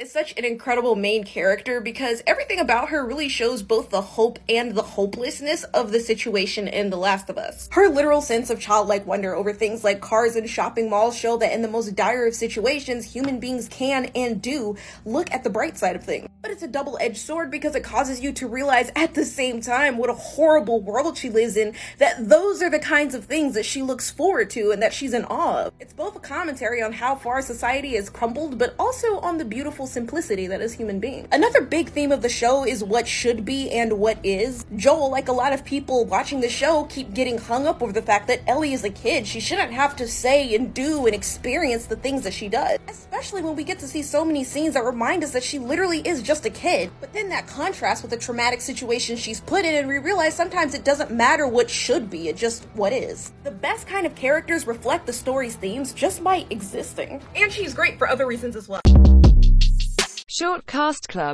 is such an incredible main character because everything about her really shows both the hope and the hopelessness of the situation in The Last of Us. Her literal sense of childlike wonder over things like cars and shopping malls show that in the most dire of situations, human beings can and do look at the bright side of things. But it's a double edged sword because it causes you to realize at the same time what a horrible world she lives in, that those are the kinds of things that she looks forward to and that she's in awe of. It's both a commentary on how far society has crumbled, but also on the beautiful simplicity that is human being. Another big theme of the show is what should be and what is. Joel, like a lot of people watching the show, keep getting hung up over the fact that Ellie is a kid. She shouldn't have to say and do and experience the things that she does. Especially when we get to see so many scenes that remind us that she literally is just a kid. But then that contrasts with the traumatic situation she's put in, and we realize sometimes it doesn't matter what should be, it just what is. The best kind of characters reflect the story's themes just by existing. And she's great for other reasons as well. Short Cast Club